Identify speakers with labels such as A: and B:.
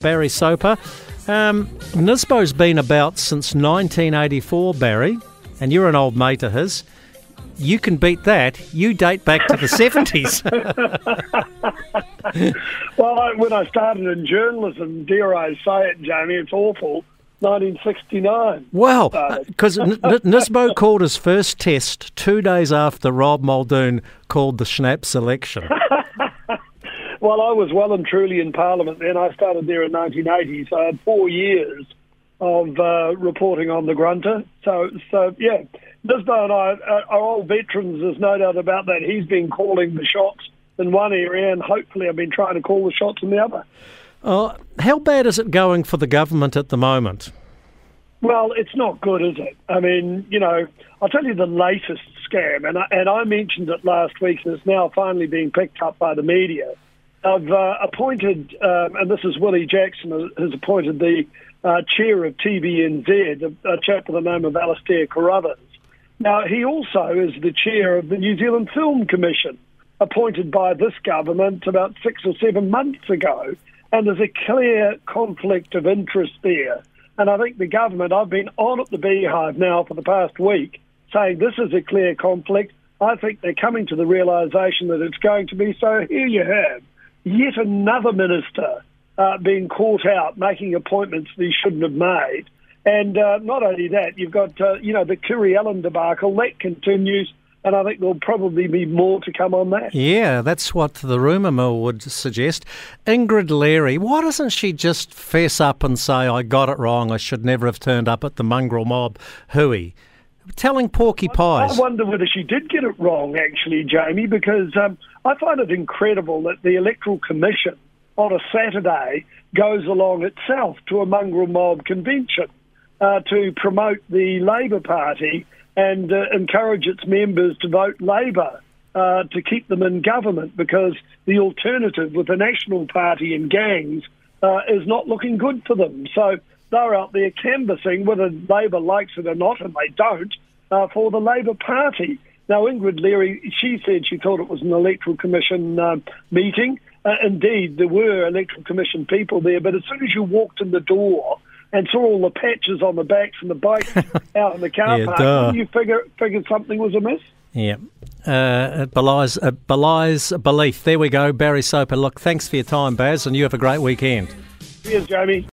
A: Barry Soper. Um, Nisbo's been about since 1984, Barry, and you're an old mate of his. You can beat that. You date back to the 70s.
B: well, I, when I started in journalism, dare I say it, Jamie, it's awful. 1969.
A: Well, because N- N- Nisbo called his first test two days after Rob Muldoon called the Schnapps election.
B: Well, I was well and truly in Parliament then. I started there in 1980, so I had four years of uh, reporting on the grunter. So, so yeah, Nisbo and I are old veterans. There's no doubt about that. He's been calling the shots in one area, and hopefully, I've been trying to call the shots in the other.
A: Uh, how bad is it going for the government at the moment?
B: Well, it's not good, is it? I mean, you know, I'll tell you the latest scam, and I, and I mentioned it last week, and it's now finally being picked up by the media. I've uh, appointed, um, and this is Willie Jackson has appointed the uh, chair of TVNZ, a, a chap with the name of Alastair Carruthers. Now, he also is the chair of the New Zealand Film Commission, appointed by this government about six or seven months ago, and there's a clear conflict of interest there. And I think the government, I've been on at the beehive now for the past week, saying this is a clear conflict. I think they're coming to the realisation that it's going to be so. Here you have yet another minister uh, being caught out making appointments that he shouldn't have made. And uh, not only that, you've got, uh, you know, the Kiri Allan debacle, that continues. And I think there'll probably be more to come on that.
A: Yeah, that's what the rumour mill would suggest. Ingrid Leary, why doesn't she just fess up and say, I got it wrong, I should never have turned up at the mongrel mob hui? Telling Porky Pies.
B: I wonder whether she did get it wrong, actually, Jamie, because um, I find it incredible that the Electoral Commission on a Saturday goes along itself to a mongrel mob convention uh, to promote the Labor Party and uh, encourage its members to vote Labor uh, to keep them in government because the alternative with the National Party and gangs uh, is not looking good for them. So they're out there canvassing whether Labor likes it or not, and they don't, uh, for the Labor Party. Now, Ingrid Leary, she said she thought it was an Electoral Commission uh, meeting. Uh, indeed, there were Electoral Commission people there, but as soon as you walked in the door and saw all the patches on the backs and the bikes out in the car
A: Yeah,
B: park, you figure, figured something was amiss.
A: Yeah. Uh, it belies, it belies belief. There we go, Barry Soper. Look, thanks for your time, Baz, and you have a great weekend.
B: Cheers, Jamie.